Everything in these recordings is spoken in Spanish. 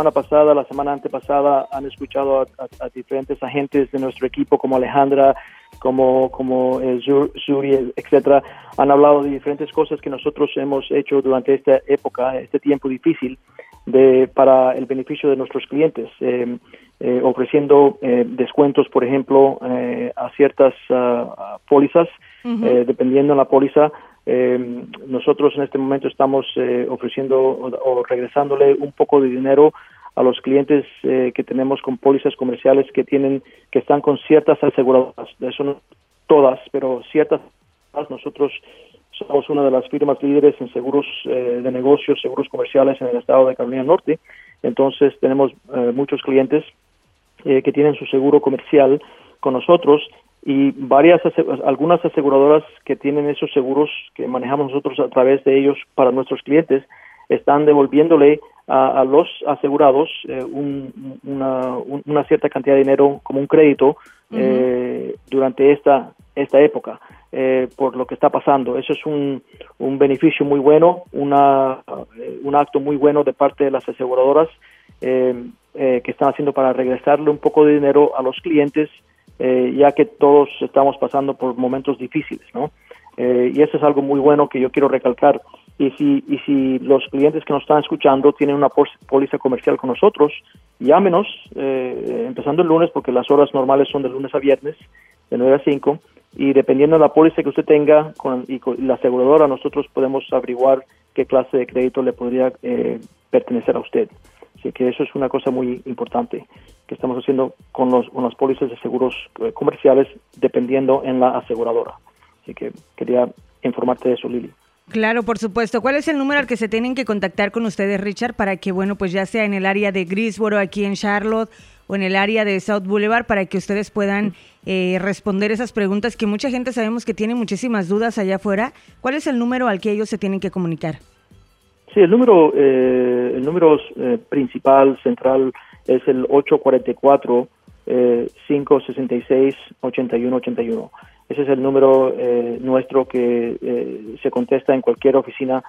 semana pasada, la semana antepasada, han escuchado a, diferentes agentes de nuestro equipo, como Alejandra, como, como eh, Zuri, etcétera, han hablado de diferentes cosas que nosotros hemos hecho durante esta época, este tiempo difícil, de, para el beneficio de nuestros clientes, eh, eh, ofreciendo descuentos, por ejemplo, a ciertas uh, pólizas, dependiendo de la póliza, eh, nosotros en este momento estamos eh, ofreciendo o, regresándole un poco de dinero a los clientes eh, que tenemos con pólizas comerciales que tienen que están con ciertas aseguradoras, eso no todas, pero ciertas nosotros somos una de las firmas líderes en seguros eh, de negocios, seguros comerciales en el estado de Carolina Norte. Entonces tenemos muchos clientes que tienen su seguro comercial con nosotros y varias algunas aseguradoras que tienen esos seguros que manejamos nosotros a través de ellos para nuestros clientes están devolviéndole a, los asegurados eh, una, una, cierta cantidad de dinero como un crédito eh, durante esta esta época eh, por lo que está pasando. Eso es un, un beneficio muy bueno una un acto muy bueno de parte de las aseguradoras que están haciendo para regresarle un poco de dinero a los clientes eh, ya que todos estamos pasando por momentos difíciles, ¿no? Eh, y eso es algo muy bueno que yo quiero recalcar. Y si, y si los clientes que nos están escuchando tienen una póliza comercial con nosotros, llámenos, eh, empezando el lunes, porque las horas normales son de lunes a viernes, de 9 a 5, y dependiendo de la póliza que usted tenga con, y la aseguradora, nosotros podemos averiguar qué clase de crédito le podría pertenecer a usted. Así que eso es una cosa muy importante que estamos haciendo con, los, con las pólizas de seguros eh, comerciales dependiendo en la aseguradora. Así que quería informarte de eso, Lili. Claro, por supuesto. ¿Cuál es el número al que se tienen que contactar con ustedes, Richard, para que, bueno, pues ya sea en el área de Greensboro, aquí en Charlotte, o en el área de South Boulevard, para que ustedes puedan eh, responder esas preguntas que mucha gente sabemos que tiene muchísimas dudas allá afuera? ¿Cuál es el número al que ellos se tienen que comunicar? Sí, el número, eh, el número eh, principal, central, es el 844 566 8181. Ese es el número eh, nuestro que eh, se contesta en cualquier oficina.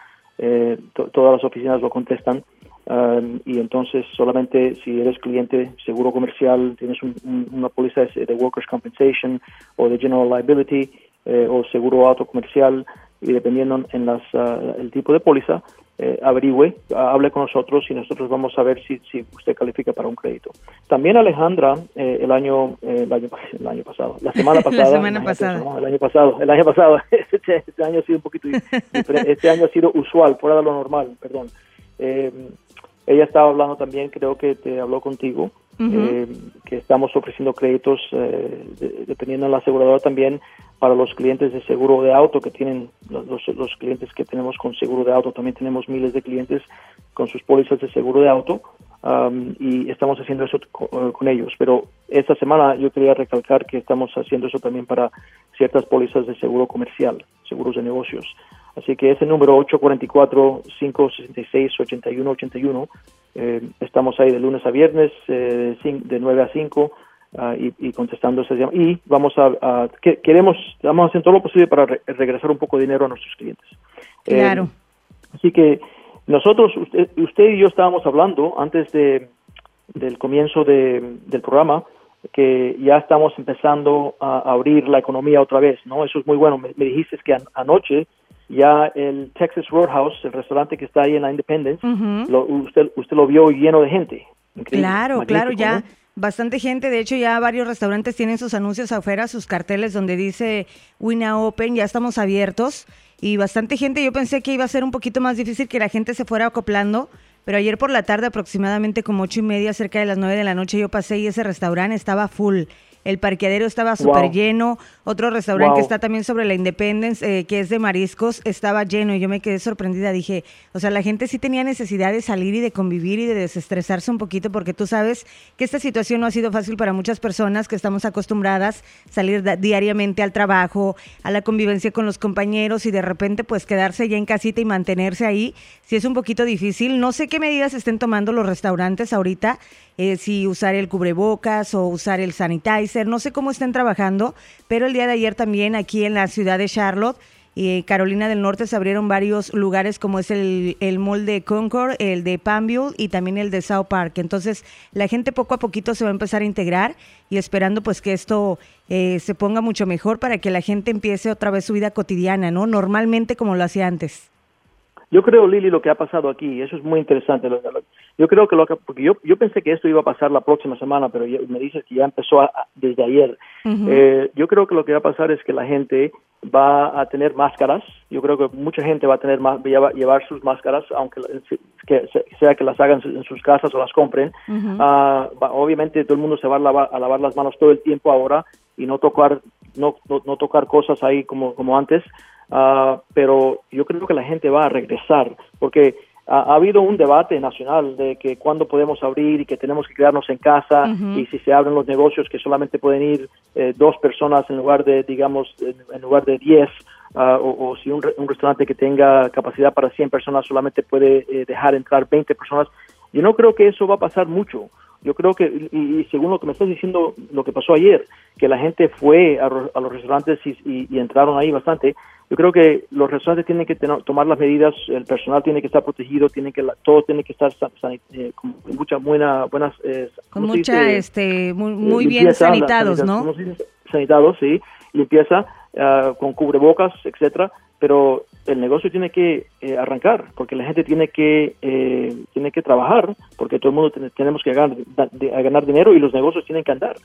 todas las oficinas lo contestan. Um, y entonces solamente si eres cliente seguro comercial, tienes una póliza de Workers' Compensation o de General Liability o seguro auto comercial y dependiendo en las, uh, el tipo de póliza, eh, averigüe, hable con nosotros y nosotros vamos a ver si, si usted califica para un crédito. También Alejandra, eh, el, año, eh, el, año, el año pasado, la semana pasada. la semana pasada. el año pasado, el año pasado. Este, este, año ha sido un poquito diferente. Este año ha sido usual, fuera de lo normal, perdón. Ella estaba hablando también, creo que te habló contigo, que estamos ofreciendo créditos, dependiendo de la aseguradora también, para los clientes de seguro de auto que tienen, los, los, clientes que tenemos con seguro de auto, también tenemos miles de clientes con sus pólizas de seguro de auto um, y estamos haciendo eso eh, con, ellos. Pero esta semana yo quería recalcar que estamos haciendo eso también para ciertas pólizas de seguro comercial, seguros de negocios. Así que ese número 844-566-8181, eh, estamos ahí de lunes a viernes, eh, de 9 a 5 Ah, y, contestando esas llamadas. Y vamos a, queremos, vamos a hacer todo lo posible para regresar un poco de dinero a nuestros clientes. Claro. Eh, así que nosotros, usted, usted, y yo estábamos hablando antes de, del comienzo de, del programa que ya estamos empezando a abrir la economía otra vez, ¿no? Eso es muy bueno. Me, dijiste que anoche ya el Texas Roadhouse, el restaurante que está ahí en la Independence, lo, usted, usted lo vio lleno de gente. claro, claro, ya bastante gente. De hecho, ya varios restaurantes tienen sus anuncios afuera, sus carteles donde dice Wina Open, ya estamos abiertos. Y bastante gente, yo pensé que iba a ser un poquito más difícil que la gente se fuera acoplando, pero ayer por la tarde, aproximadamente como ocho y media, cerca de las nueve de la noche, yo pasé y ese restaurante estaba full el parqueadero estaba súper lleno, otro restaurante que está también sobre la Independence, eh, que es de mariscos, estaba lleno y yo me quedé sorprendida, dije, o sea, la gente sí tenía necesidad de salir y de convivir y de desestresarse un poquito, porque tú sabes que esta situación no ha sido fácil para muchas personas que estamos acostumbradas a salir diariamente al trabajo, a la convivencia con los compañeros y de repente pues quedarse ya en casita y mantenerse ahí, sí es un poquito difícil. No sé qué medidas estén tomando los restaurantes ahorita eh, si usar el cubrebocas o usar el sanitizer, no sé cómo estén trabajando, pero el día de ayer también aquí en la ciudad de Charlotte y Carolina del Norte se abrieron varios lugares como es el, el mall de Concord, el de Panville y también el de South Park. Entonces la gente poco a poquito se va a empezar a integrar y esperando pues que esto eh, se ponga mucho mejor para que la gente empiece otra vez su vida cotidiana, ¿no? Normalmente como lo hacía antes. Yo creo, Lili, lo que ha pasado aquí, eso es muy interesante. Yo creo que lo que, porque yo, yo pensé que esto iba a pasar la próxima semana, pero me dices que ya empezó desde ayer. eh, yo creo que lo que va a pasar es que la gente va a tener máscaras. Yo creo que mucha gente va a tener más, llevar, sus máscaras, aunque que sea que las hagan en sus casas o las compren. uh, obviamente todo el mundo se va a lavar, a lavar las manos todo el tiempo ahora y no tocar no, no, no tocar cosas ahí como, como antes. Uh, pero yo creo que la gente va a regresar, porque ha, habido un debate nacional de que cuándo podemos abrir y que tenemos que quedarnos en casa y si se abren los negocios que solamente pueden ir eh, dos personas en lugar de, digamos, en, lugar de diez. Uh, o, o, si un, un, restaurante que tenga capacidad para 100 personas solamente puede eh, dejar entrar 20 personas. Yo no creo que eso va a pasar mucho. Yo creo que, y, y, según lo que me estás diciendo, lo que pasó ayer, que la gente fue a, a los restaurantes y, y, y, entraron ahí bastante, yo creo que los restaurantes tienen que tener, tomar las medidas, el personal tiene que estar protegido, tiene que todo tiene que estar eh, con mucha buena, buenas... Eh, con mucha, este, muy, muy eh, bien sanitados, ¿no? Sanitados, sí, limpieza, uh, con cubrebocas, etcétera, pero el negocio tiene que eh, arrancar porque la gente tiene que eh, tiene que trabajar porque todo el mundo tenemos que ganar, ganar dinero y los negocios tienen que andar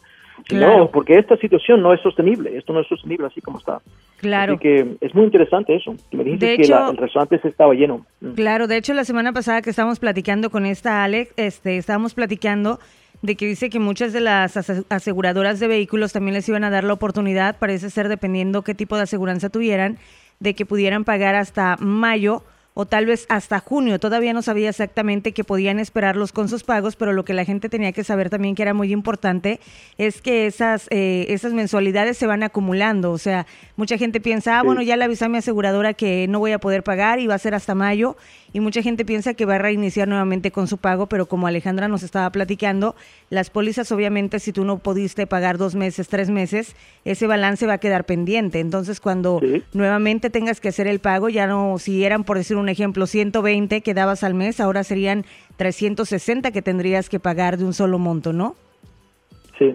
claro. no porque esta situación no es sostenible esto no es sostenible así como está claro así que es muy interesante eso me dijiste de que hecho, la, el restaurante se estaba lleno mm. claro de hecho la semana pasada que estábamos platicando con esta Alex este estábamos platicando de que dice que muchas de las aseguradoras de vehículos también les iban a dar la oportunidad, parece ser dependiendo qué tipo de aseguranza tuvieran, de que pudieran pagar hasta mayo o tal vez hasta junio. Todavía no sabía exactamente que podían esperarlos con sus pagos, pero lo que la gente tenía que saber también que era muy importante es que esas, eh, esas mensualidades se van acumulando. O sea, mucha gente piensa, ah, bueno, ya le avisé a mi aseguradora que no voy a poder pagar y va a ser hasta mayo. Y mucha gente piensa que va a reiniciar nuevamente con su pago, pero como Alejandra nos estaba platicando, las pólizas obviamente si tú no pudiste pagar dos meses, tres meses, ese balance va a quedar pendiente. Entonces cuando sí. nuevamente tengas que hacer el pago, ya no, si eran por decir un ejemplo, 120 que dabas al mes, ahora serían 360 que tendrías que pagar de un solo monto, ¿no? Sí.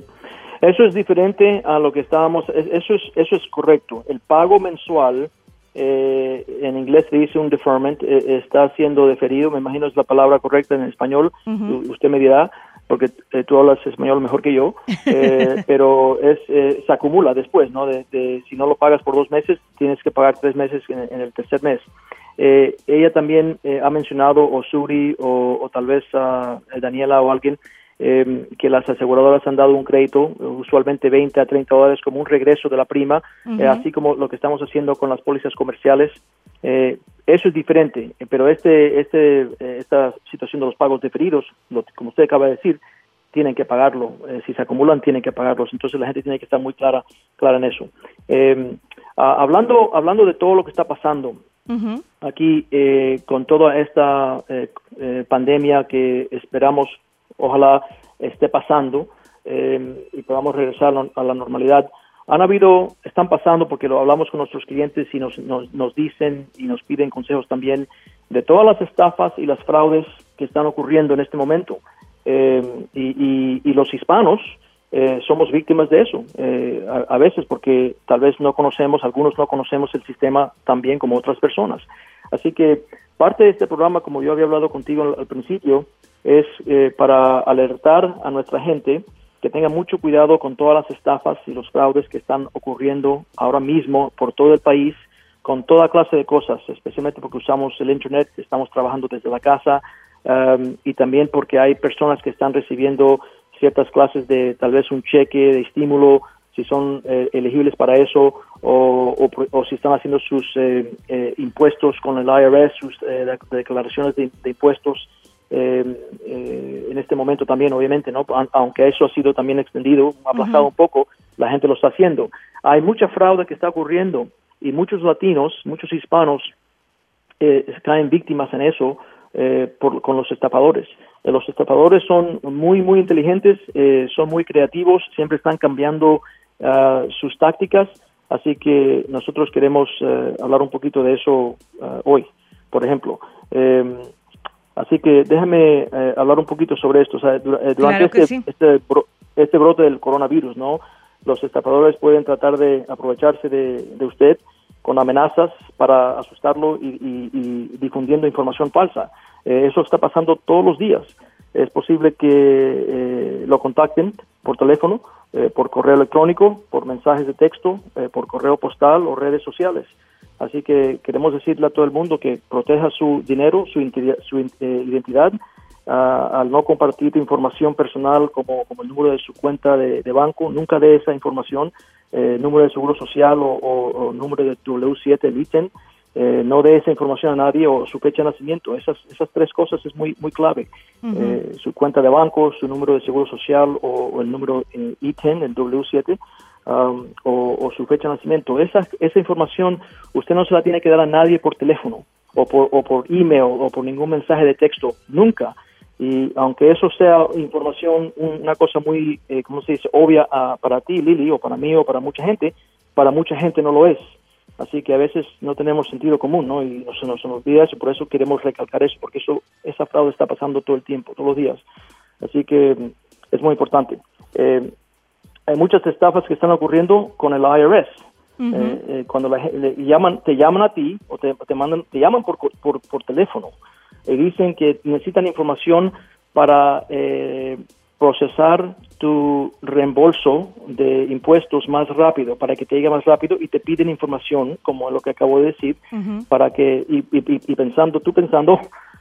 Eso es diferente a lo que estábamos, eso es, eso es correcto. El pago mensual eh, en inglés se dice un deferment, eh, está siendo deferido, me imagino es la palabra correcta en español, uh -huh. usted me dirá, porque eh, tú hablas español mejor que yo, eh, pero es eh, se acumula después, ¿no? De, de, si no lo pagas por dos meses, tienes que pagar tres meses en, en el tercer mes. Ella también ha mencionado, o Suri, o, o tal vez uh, Daniela o alguien, eh, que las aseguradoras han dado un crédito, usualmente 20 a 30 dólares, como un regreso de la prima, uh -huh. eh, así como lo que estamos haciendo con las pólizas comerciales. Eh, eso es diferente, pero este, este, esta situación de los pagos deferidos, lo, como usted acaba de decir, tienen que pagarlo. Eh, si se acumulan, tienen que pagarlos. Entonces la gente tiene que estar muy clara, clara en eso. Eh, hablando, hablando de todo lo que está pasando, Aquí eh, con toda esta eh, eh, pandemia que esperamos ojalá esté pasando eh, y podamos regresar a la normalidad. Han habido, están pasando porque lo hablamos con nuestros clientes y nos, nos, nos dicen y nos piden consejos también de todas las estafas y las fraudes que están ocurriendo en este momento. Y, los hispanos eh, somos víctimas de eso, eh, a, a, veces porque tal vez no conocemos, algunos no conocemos el sistema tan bien como otras personas. Así que parte de este programa, como yo había hablado contigo al, principio, es eh, para alertar a nuestra gente que tenga mucho cuidado con todas las estafas y los fraudes que están ocurriendo ahora mismo por todo el país con toda clase de cosas, especialmente porque usamos el Internet, estamos trabajando desde la casa um, y también porque hay personas que están recibiendo ciertas clases de tal vez un cheque de estímulo, si son eh, elegibles para eso o, o, o, si están haciendo sus eh, eh, impuestos con el IRS, sus eh, declaraciones de, de impuestos en este momento también, obviamente, ¿no? aunque eso ha sido también extendido, aplazado uh -huh. un poco, la gente lo está haciendo. Hay mucha fraude que está ocurriendo y muchos latinos, muchos hispanos eh, caen víctimas en eso eh, por, con los estafadores. Eh, los estafadores son muy, muy inteligentes, son muy creativos, siempre están cambiando uh, sus tácticas Así que nosotros queremos hablar un poquito de eso hoy, por ejemplo. así que déjame hablar un poquito sobre esto. durante este, este, este, brote del coronavirus, ¿no? Los estafadores pueden tratar de aprovecharse de, de usted con amenazas para asustarlo y, difundiendo información falsa. Eh, eso está pasando todos los días. Es posible que eh, lo contacten por teléfono, eh, por correo electrónico, por mensajes de texto, por correo postal o redes sociales. Así que queremos decirle a todo el mundo que proteja su dinero, su, identidad, al no compartir información personal como, como, el número de su cuenta de, de banco. Nunca dé esa información eh, número de seguro social o, número de W7, el ítem, eh, no dé esa información a nadie o su fecha de nacimiento. Esas, esas tres cosas es muy, muy clave. Eh, su cuenta de banco, su número de seguro social o, el número eh, ítem, el W7, um, o, su fecha de nacimiento. Esa, esa información usted no se la tiene que dar a nadie por teléfono o por, o por email o por ningún mensaje de texto. Nunca. Y aunque eso sea información, una cosa muy, eh, ¿cómo se dice?, obvia para ti, Lili, o para mí, o para mucha gente, para mucha gente no lo es. Así que a veces no tenemos sentido común, ¿no? Y no se nos, olvida eso, por eso queremos recalcar eso, porque eso, esa fraude está pasando todo el tiempo, todos los días. Así que mm, es muy importante. Eh, hay muchas estafas que están ocurriendo con el IRS. Eh, eh, cuando la, le llaman, te llaman a ti o te, te mandan, te llaman por, por, por teléfono dicen que necesitan información para eh, procesar tu reembolso de impuestos más rápido, para que te llegue más rápido y te piden información, como lo que acabo de decir, para que, y, y, pensando, tú pensando,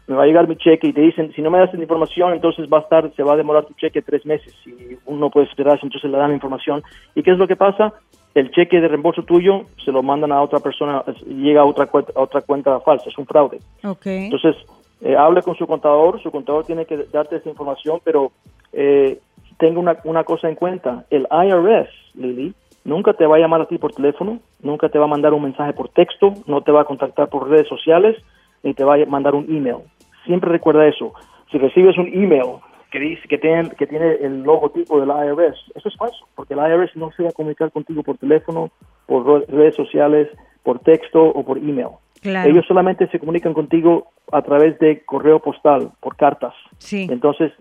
me va a llegar mi cheque y te dicen, si no me das información, entonces va a estar, se va a demorar tu cheque tres meses y uno puede esperar, entonces le dan la información. ¿Y qué es lo que pasa? El cheque de reembolso tuyo se lo mandan a otra persona, llega a otra, a otra cuenta falsa, es un fraude. Okay. Entonces, eh, hable con su contador, su contador tiene que darte esa información, pero eh, tenga una, una cosa en cuenta, el IRS, Lili, nunca te va a llamar a ti por teléfono, nunca te va a mandar un mensaje por texto, no te va a contactar por redes sociales, ni te va a mandar un email. Siempre recuerda eso. Si recibes un email que dice que tiene, que tiene el logotipo del IRS, eso es falso, porque el IRS no se va a comunicar contigo por teléfono, por redes sociales, por texto o por email. Ellos solamente se comunican contigo a través de correo postal, por cartas. Sí. Entonces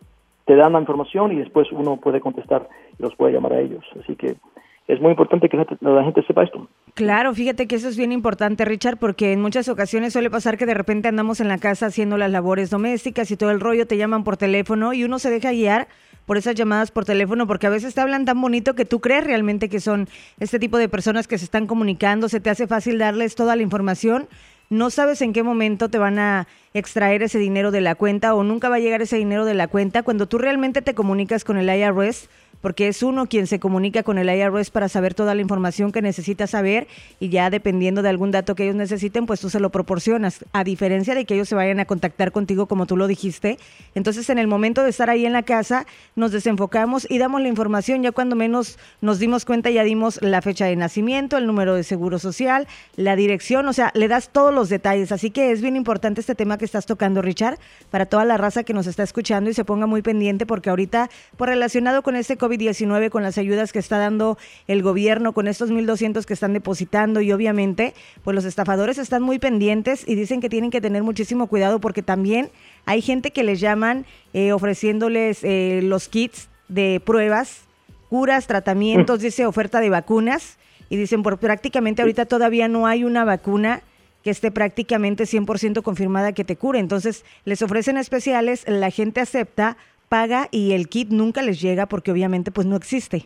te dan la información y después uno puede contestar y los puede llamar a ellos. Así que es muy importante que la gente sepa esto. Claro, fíjate que eso es bien importante, Richard, porque en muchas ocasiones suele pasar que de repente andamos en la casa haciendo las labores domésticas y todo el rollo, te llaman por teléfono y uno se deja guiar por esas llamadas por teléfono, porque a veces te hablan tan bonito que tú crees realmente que son este tipo de personas que se están comunicando, se te hace fácil darles toda la información, no sabes en qué momento te van a extraer ese dinero de la cuenta o nunca va a llegar ese dinero de la cuenta. Cuando tú realmente te comunicas con el IRS, porque es uno quien se comunica con el IRS para saber toda la información que necesita saber y ya dependiendo de algún dato que ellos necesiten, pues tú se lo proporcionas, a diferencia de que ellos se vayan a contactar contigo como tú lo dijiste. Entonces, en el momento de estar ahí en la casa, nos desenfocamos y damos la información, ya cuando menos nos dimos cuenta ya dimos la fecha de nacimiento, el número de seguro social, la dirección, o sea, le das todos los detalles, así que es bien importante este tema que estás tocando, Richard, para toda la raza que nos está escuchando y se ponga muy pendiente porque ahorita, por relacionado con este COVID-19, con las ayudas que está dando el gobierno, con estos 1.200 que están depositando y obviamente, pues los estafadores están muy pendientes y dicen que tienen que tener muchísimo cuidado porque también hay gente que les llaman eh, ofreciéndoles eh, los kits de pruebas, curas, tratamientos, dice oferta de vacunas y dicen, por prácticamente ahorita todavía no hay una vacuna que esté prácticamente 100% confirmada que te cure. Entonces, les ofrecen especiales, la gente acepta, paga y el kit nunca les llega porque obviamente pues no existe.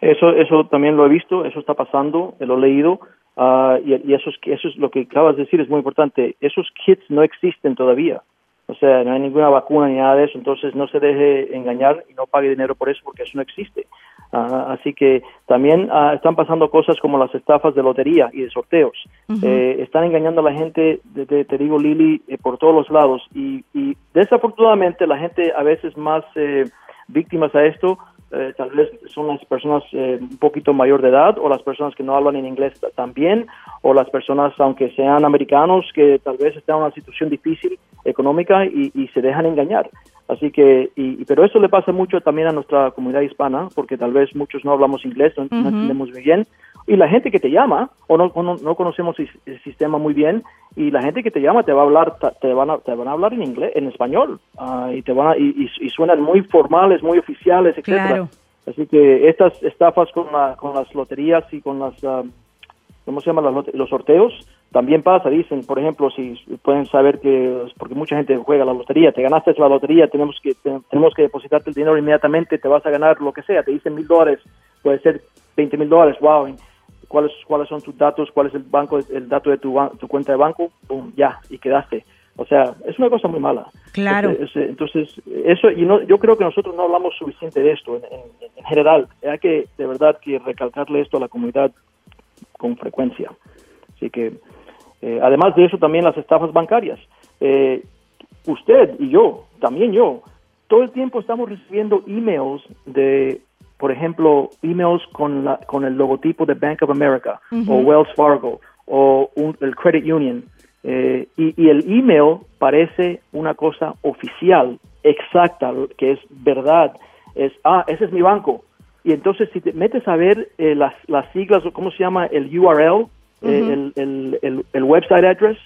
Eso, eso también lo he visto, eso está pasando, lo he leído uh, y, y, eso, es, eso es lo que acabas de decir, es muy importante. Esos kits no existen todavía. O sea, no hay ninguna vacuna ni nada de eso, entonces no se deje engañar y no pague dinero por eso porque eso no existe. Uh, así que también uh, están pasando cosas como las estafas de lotería y de sorteos. Uh -huh. eh, están engañando a la gente, de, de, te digo Lili, eh, por todos los lados y, y, desafortunadamente la gente a veces más eh, víctimas a esto eh, tal vez son las personas eh, un poquito mayor de edad o las personas que no hablan en inglés también o las personas aunque sean americanos que tal vez están en una situación difícil económica y, y se dejan engañar así que y, pero eso le pasa mucho también a nuestra comunidad hispana porque tal vez muchos no hablamos inglés no, uh -huh. no entendemos muy bien Y la gente que te llama, o no, no, conocemos el, sistema muy bien, y la gente que te llama te va a hablar, te van a, te van a hablar en inglés, en español, ah, y te van y, suenan muy formales, muy oficiales, etcétera. Así que estas estafas con, la, con las loterías y con las, uh, ¿cómo se llama? los sorteos, también pasa, dicen, por ejemplo, si pueden saber que, porque mucha gente juega la lotería, te ganaste la lotería, tenemos que, tenemos que depositarte el dinero inmediatamente, te vas a ganar lo que sea, te dicen mil dólares, puede ser 20 mil dólares, wow, ¿cuáles, cuáles son tus datos, cuál es el banco, el dato de tu, tu cuenta de banco, boom, ya, y quedaste. O sea, es una cosa muy mala. Claro. entonces, eso, y no, yo creo que nosotros no hablamos suficiente de esto en, en general. Hay que, de verdad, que recalcarle esto a la comunidad con frecuencia. Así que, eh, además de eso, también las estafas bancarias. Eh, usted y yo, también yo, todo el tiempo estamos recibiendo emails de, por ejemplo, emails con, la, con el logotipo de Bank of America o Wells Fargo o el Credit Union. Eh, y, y, el email parece una cosa oficial, exacta, que es verdad. Es, ah, ese es mi banco. Y entonces si te metes a ver las, las siglas o cómo se llama el URL, eh, el, el, website address,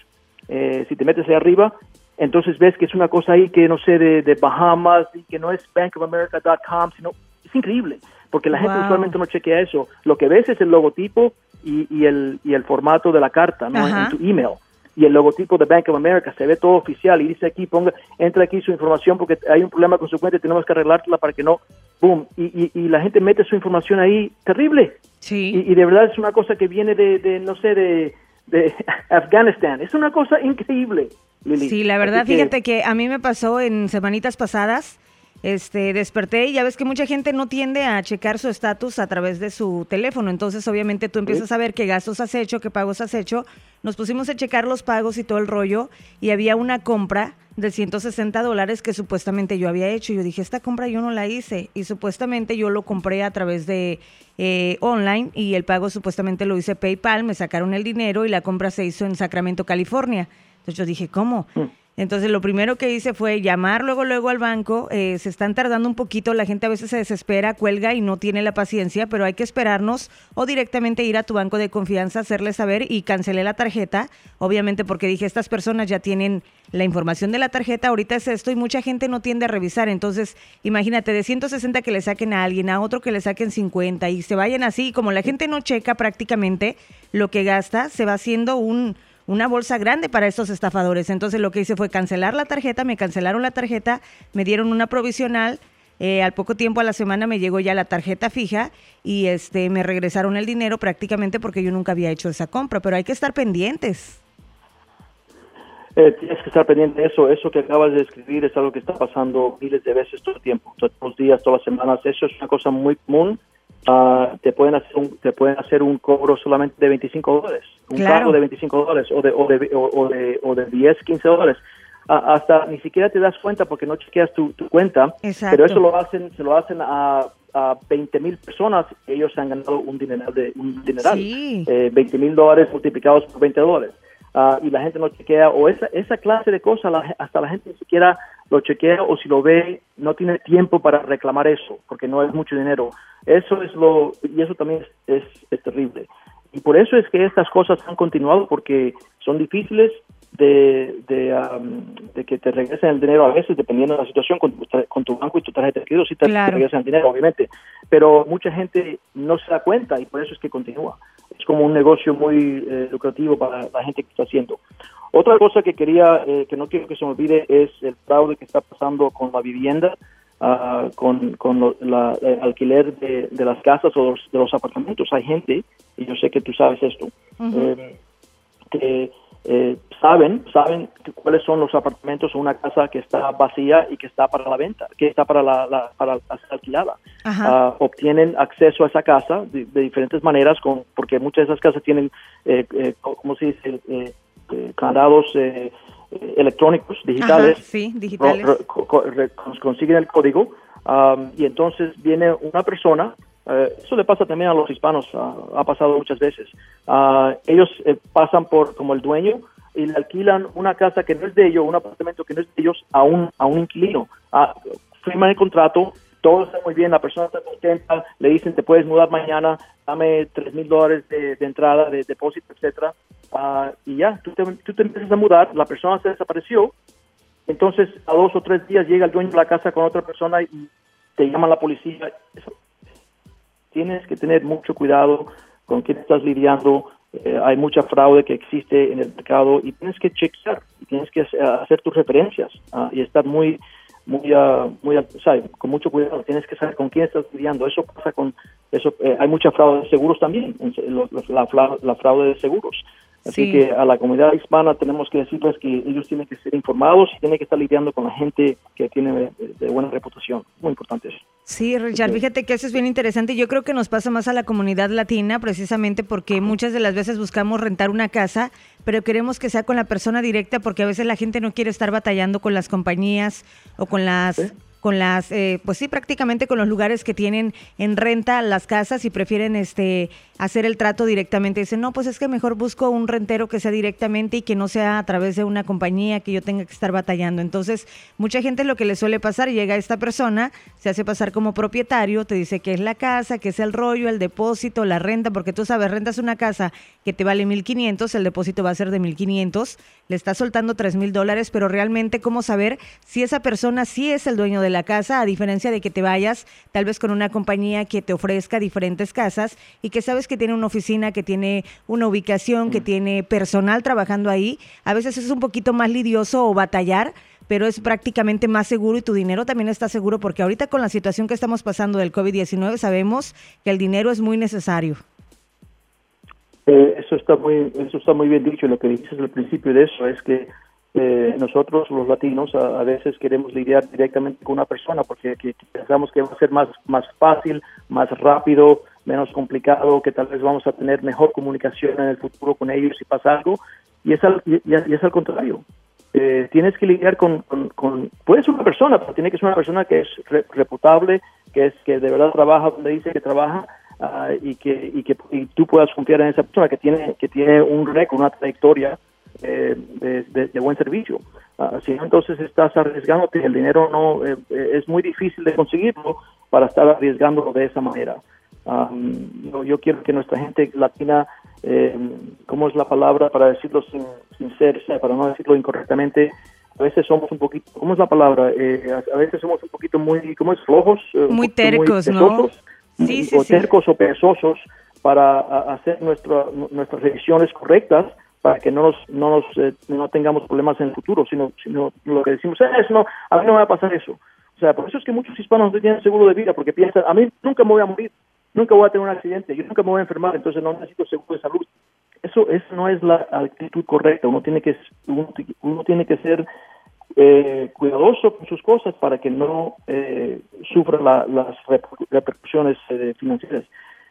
eh, si te metes ahí arriba, entonces ves que es una cosa ahí que no sé, de, Bahamas y que no es bankofamerica.com, sino es increíble, porque la gente usualmente no chequea eso. Lo que ves es el logotipo y, y, el, y el formato de la carta, ¿no? En tu email y el logotipo de Bank of America, se ve todo oficial y dice aquí, ponga, entra aquí su información porque hay un problema con su cuenta y tenemos que arreglarla para que no, boom, y, y, la gente mete su información ahí, terrible. Sí. Y, de verdad es una cosa que viene de, de no sé, de, de Afganistán, es una cosa increíble. Lili. Sí, la verdad, fíjate que a mí me pasó en semanitas pasadas, este, desperté y ya ves que mucha gente no tiende a checar su estatus a través de su teléfono. Entonces, obviamente, tú empiezas a ver qué gastos has hecho, qué pagos has hecho. Nos pusimos a checar los pagos y todo el rollo y había una compra de 160 dólares que supuestamente yo había hecho. Yo dije, esta compra yo no la hice y supuestamente yo lo compré a través de eh, online y el pago supuestamente lo hice PayPal, me sacaron el dinero y la compra se hizo en Sacramento, California. Entonces yo dije, ¿cómo? Mm. Entonces lo primero que hice fue llamar luego luego al banco. Eh, se están tardando un poquito, la gente a veces se desespera, cuelga y no tiene la paciencia, pero hay que esperarnos o directamente ir a tu banco de confianza, hacerle saber y cancelé la tarjeta, obviamente porque dije estas personas ya tienen la información de la tarjeta, ahorita es esto y mucha gente no tiende a revisar. Entonces imagínate de 160 que le saquen a alguien, a otro que le saquen 50 y se vayan así, como la gente no checa prácticamente lo que gasta, se va haciendo un una bolsa grande para estos estafadores. Entonces lo que hice fue cancelar la tarjeta, me cancelaron la tarjeta, me dieron una provisional. Eh, al poco tiempo a la semana me llegó ya la tarjeta fija y este me regresaron el dinero prácticamente porque yo nunca había hecho esa compra, pero hay que estar pendientes. Eh, tienes que estar pendiente de eso. Eso que acabas de escribir es algo que está pasando miles de veces todo el tiempo, todos los días, todas las semanas. Eso es una cosa muy común Ah, te pueden hacer un, te pueden hacer un cobro solamente de 25 dólares, un pago de 25 dólares o de, o de, o, de, o de 10, 15 dólares. Ah, hasta ni siquiera te das cuenta porque no chequeas tu, tu cuenta, pero eso lo hacen, se lo hacen a, a 20 mil personas ellos se han ganado un dineral, de, un dineral eh, 20 mil dólares multiplicados por 20 dólares. Ah, y la gente no chequea, o esa, esa clase de cosas, hasta la gente ni siquiera lo chequea o si lo ve, no tiene tiempo para reclamar eso, porque no es mucho dinero. Eso es lo, y eso también es, es, terrible. Y por eso es que estas cosas han continuado, porque son difíciles de, de, que te regresen el dinero a veces, dependiendo de la situación, con, con tu banco y tu tarjeta de crédito, si te, regresan el dinero, obviamente. Pero mucha gente no se da cuenta y por eso es que continúa. Es como un negocio muy eh, lucrativo para la gente que está haciendo. Otra cosa que quería, eh, que no quiero que se me olvide, es el fraude que está pasando con la vivienda. Ah, con, con la, el alquiler de, de, las casas o de los apartamentos. Hay gente, y yo sé que tú sabes esto, eh, que eh, saben saben cuáles son los apartamentos o una casa que está vacía y que está para la venta, que está para la, para ser alquilada. Ah, obtienen acceso a esa casa de, diferentes maneras, con, porque muchas de esas casas tienen, eh, eh, ¿cómo se dice? Eh, candados electrónicos, digitales. sí, digitales. consiguen el código y entonces viene una persona eh, eso le pasa también a los hispanos, ah, ha pasado muchas veces. Ah, ellos eh, pasan por como el dueño y le alquilan una casa que no es de ellos, un apartamento que no es de ellos a un, a un inquilino. Ah, firman el contrato, todo está muy bien, la persona está contenta, le dicen te puedes mudar mañana, dame tres mil dólares de, entrada, de depósito, etcétera, y ya, tú te, tú te empiezas a mudar, la persona se desapareció, entonces a dos o tres días llega el dueño de la casa con otra persona y te llama la policía. Tienes que tener mucho cuidado con quién estás lidiando, eh, hay mucha fraude que existe en el mercado y tienes que chequear, y tienes que hacer tus referencias ah, y estar muy muy, uh, muy con mucho cuidado, tienes que saber con quién estás lidiando. Eso pasa con, eso eh, hay mucha fraude de seguros también, la, fraude de seguros. Así que a la comunidad hispana tenemos que decirles que ellos tienen que ser informados y tienen que estar lidiando con la gente que tiene de, buena reputación. Muy importante eso. Sí, Richard, fíjate que eso es bien interesante. Yo creo que nos pasa más a la comunidad latina precisamente porque muchas de las veces buscamos rentar una casa, pero queremos que sea con la persona directa porque a veces la gente no quiere estar batallando con las compañías o con las con las, eh, pues sí, prácticamente con los lugares que tienen en renta las casas y prefieren este hacer el trato directamente. Dicen, no, pues es que mejor busco un rentero que sea directamente y que no sea a través de una compañía que yo tenga que estar batallando. Entonces, mucha gente lo que le suele pasar, llega esta persona, se hace pasar como propietario, te dice que es la casa, que es el rollo, el depósito, la renta, porque tú sabes, rentas una casa que te vale 1.500, el depósito va a ser de 1.500, le estás soltando $3,000 dólares, pero realmente, ¿cómo saber si esa persona sí es el dueño de la casa, a diferencia de que te vayas tal vez con una compañía que te ofrezca diferentes casas y que sabes que tiene una oficina, que tiene una ubicación, que mm. tiene personal trabajando ahí. A veces es un poquito más lidioso o batallar, pero es prácticamente más seguro y tu dinero también está seguro porque ahorita con la situación que estamos pasando del COVID-19 sabemos que el dinero es muy necesario. Eh, eso está muy eso está muy bien dicho. Lo que dices al principio de eso es que eh, nosotros los latinos a, veces queremos lidiar directamente con una persona porque pensamos que va a ser más, más fácil, más rápido, menos complicado, que tal vez vamos a tener mejor comunicación en el futuro con ellos si pasa algo, y es al, y, es al contrario. Eh, tienes que lidiar con, con, puede ser una persona, pero tiene que ser una persona que es reputable, que es que de verdad trabaja donde dice que trabaja ah, y que y que y tú puedas confiar en esa persona que tiene que tiene un récord, una trayectoria eh, de, buen servicio. Uh, si no, entonces estás arriesgándote, el dinero no eh, eh, es muy difícil de conseguirlo para estar arriesgándolo de esa manera. yo, quiero que nuestra gente latina, ¿cómo es la palabra para decirlo sin, sin ser, para no decirlo incorrectamente? A veces somos un poquito, ¿cómo es la palabra? a veces somos un poquito muy, ¿cómo es? Flojos. muy tercos, ¿no? Sí, sí, o tercos o perezosos para hacer nuestra, nuestras revisiones correctas para que no nos, no nos eh, no tengamos problemas en el futuro, sino, sino lo que decimos es, no, a mí no me va a pasar eso. O sea, por eso es que muchos hispanos no tienen seguro de vida, porque piensan, a mí nunca me voy a morir, nunca voy a tener un accidente, yo nunca me voy a enfermar, entonces no necesito seguro de salud. Eso, eso no es la actitud correcta, uno tiene que, uno, tiene que ser eh, cuidadoso con sus cosas para que no eh, sufra las repercusiones eh, financieras,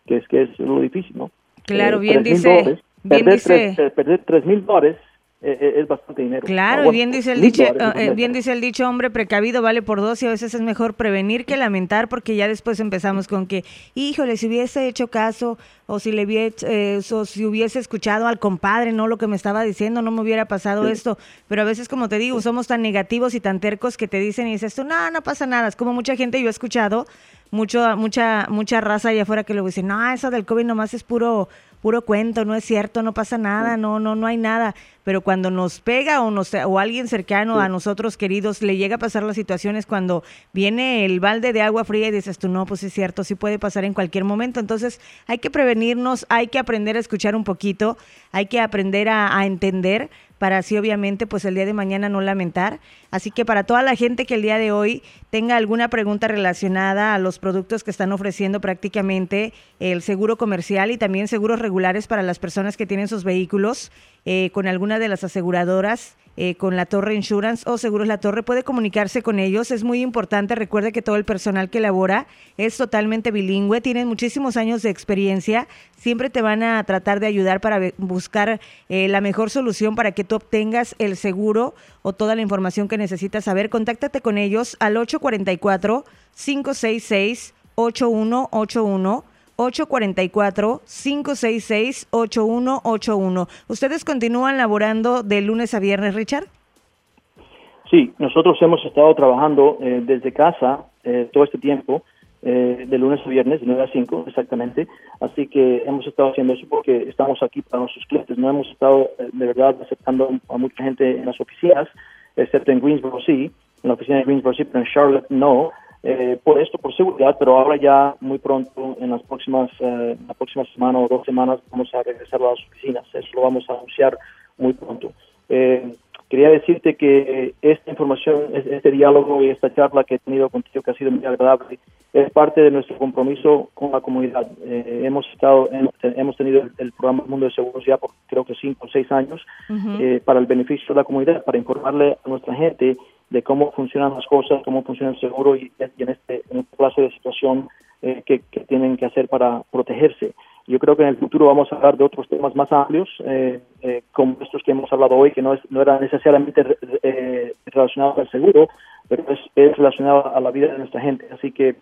que es que es lo difícil, ¿no? Claro, bien dice perder, dice, tres, perder tres mil dólares eh, eh, es bastante dinero. Claro, bien dice el dicho, eh, bien dice el dicho, hombre precavido vale por dos y a veces es mejor prevenir que lamentar porque ya después empezamos con que, híjole, si hubiese hecho caso o si le hubiese, si hubiese escuchado al compadre, no lo que me estaba diciendo, no me hubiera pasado esto. Pero a veces, como te digo, somos tan negativos y tan tercos que te dicen y dices tú, no, no pasa nada. Es como mucha gente yo he escuchado, mucho, mucha, mucha raza allá afuera que luego dice, no, eso del COVID nomás es puro puro cuento, no es cierto, no pasa nada, no, no, no hay nada. Pero cuando nos pega o, nos, o alguien cercano a nosotros queridos le llega a pasar las situaciones cuando viene el balde de agua fría y dices tú, no, pues es cierto, sí puede pasar en cualquier momento. Entonces hay que prevenirnos, hay que aprender a escuchar un poquito, hay que aprender a, a entender para así obviamente pues el día de mañana no lamentar. Así que para toda la gente que el día de hoy tenga alguna pregunta relacionada a los productos que están ofreciendo prácticamente el seguro comercial y también seguros regulares para las personas que tienen sus vehículos eh, con alguna de las aseguradoras, eh, con la Torre Insurance o Seguros La Torre, puede comunicarse con ellos. Es muy importante. Recuerde que todo el personal que labora es totalmente bilingüe, tienen muchísimos años de experiencia. Siempre te van a tratar de ayudar para buscar eh, la mejor solución para que tú obtengas el seguro o toda la información que necesitas saber. Contáctate con ellos al 844 566 8181 844-566-8181. ¿Ustedes continúan laborando de lunes a viernes, Richard? Sí, nosotros hemos estado trabajando eh, desde casa todo este tiempo, de lunes a viernes, de 9 a 5 exactamente. Así que hemos estado haciendo eso porque estamos aquí para nuestros clientes. No hemos estado de verdad aceptando a mucha gente en las oficinas, excepto en Greensboro sí, en la oficina de Greensboro sí, pero en Charlotte no. Eh, por esto, por seguridad, pero ahora ya muy pronto, en las próximas, eh, la próxima semana o dos semanas, vamos a regresar a las oficinas. Eso lo vamos a anunciar muy pronto. Eh, quería decirte que esta información, este diálogo y esta charla que he tenido contigo, que ha sido muy agradable, es parte de nuestro compromiso con la comunidad. Eh, hemos estado, hemos tenido el, programa Mundo de Seguros ya por creo que cinco o seis años para el beneficio de la comunidad, para informarle a nuestra gente de cómo funcionan las cosas, cómo funciona el seguro y, en, este, en este clase de situación eh, que, tienen que hacer para protegerse. Yo creo que en el futuro vamos a hablar de otros temas más amplios, eh, eh, como estos que hemos hablado hoy, que no, es, no eran necesariamente relacionados al seguro, pero es, es relacionado a la vida de nuestra gente. Así que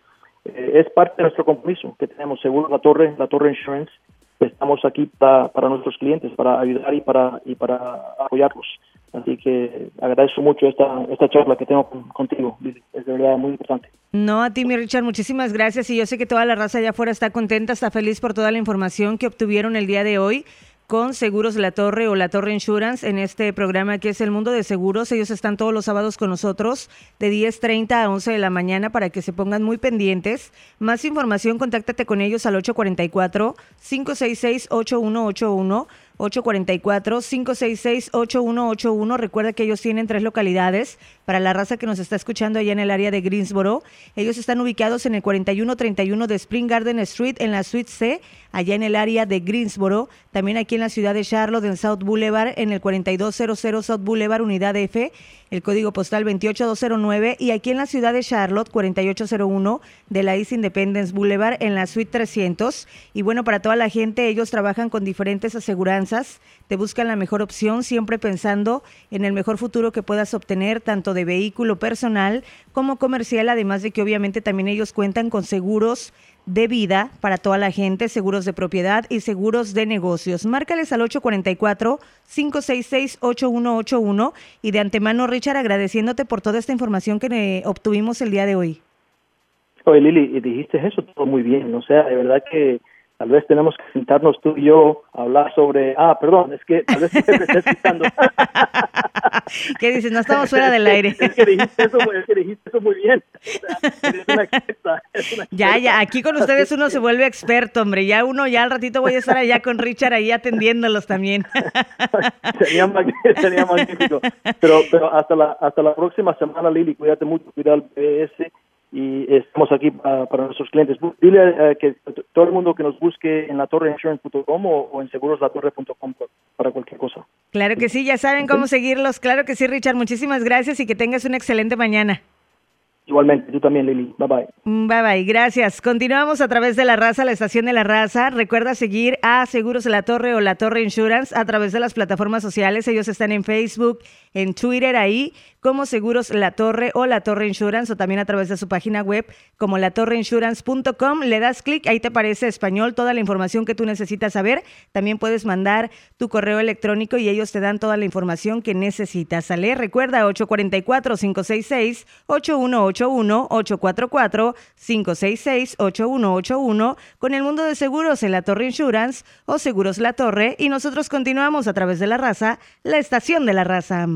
es parte de nuestro compromiso que tenemos. Seguro La Torre, La Torre Insurance, estamos aquí para, para nuestros clientes, para ayudar y para, y para apoyarlos. Así que agradezco mucho esta, esta charla que tengo contigo, es de verdad muy importante. No, a ti, mi Richard, muchísimas gracias. Y yo sé que toda la raza allá afuera está contenta, está feliz por toda la información que obtuvieron el día de hoy con Seguros La Torre o La Torre Insurance en este programa que es El Mundo de Seguros. Ellos están todos los sábados con nosotros de 10.30 a 11 de la mañana para que se pongan muy pendientes. Más información, contáctate con ellos al 844-566-8181. 844-566-8181. Recuerda que ellos tienen tres localidades para la raza que nos está escuchando allá en el área de Greensboro. Ellos están ubicados en el 4131 de Spring Garden Street, en la Suite C, allá en el área de Greensboro. También aquí en la ciudad de Charlotte, en South Boulevard, en el 4200 South Boulevard, Unidad F el código postal 28209 y aquí en la ciudad de Charlotte 4801 de la East Independence Boulevard en la suite 300 y bueno para toda la gente ellos trabajan con diferentes aseguranzas te buscan la mejor opción siempre pensando en el mejor futuro que puedas obtener tanto de vehículo personal como comercial además de que obviamente también ellos cuentan con seguros de vida para toda la gente, seguros de propiedad y seguros de negocios. Márcales al 844-566-8181 y de antemano, Richard, agradeciéndote por toda esta información que obtuvimos el día de hoy. Oye, Lili, dijiste eso todo muy bien, o sea, de verdad que tal vez tenemos que sentarnos tú y yo a hablar sobre, ah, perdón, es que tal vez te estés quitando. ¿Qué dices? No estamos fuera del aire. es, que dijiste eso, es que dijiste eso muy bien. ya, ya, aquí con ustedes uno se vuelve experto, hombre. Ya uno, ya al ratito voy a estar allá con Richard ahí atendiéndolos también. sería, magnífico. Pero, pero hasta la, hasta la próxima semana, Lili, cuídate mucho, cuida al PS y estamos aquí para, nuestros clientes. Dile eh, que todo el mundo que nos busque en la torreinsurance.com o, o en seguroslatorre.com para cualquier cosa. Claro que sí, ya saben cómo seguirlos. Claro que sí, Richard. Muchísimas gracias y que tengas una excelente mañana. Igualmente, tú también, Lili. Bye bye. Mm, bye bye, gracias. Continuamos a través de la raza, la estación de la raza. Recuerda seguir a Seguros de la Torre o la Torre Insurance a través de las plataformas sociales. Ellos están en Facebook, en Twitter, ahí como Seguros La Torre o La Torre Insurance o también a través de su página web como latorreinsurance.com. Le das clic, ahí te aparece español, toda la información que tú necesitas saber. También puedes mandar tu correo electrónico y ellos te dan toda la información que necesitas. ¿Sale? Recuerda 844-566-8181, 844-566-8181 con el mundo de seguros en La Torre Insurance o Seguros La Torre y nosotros continuamos a través de la raza, la estación de la raza.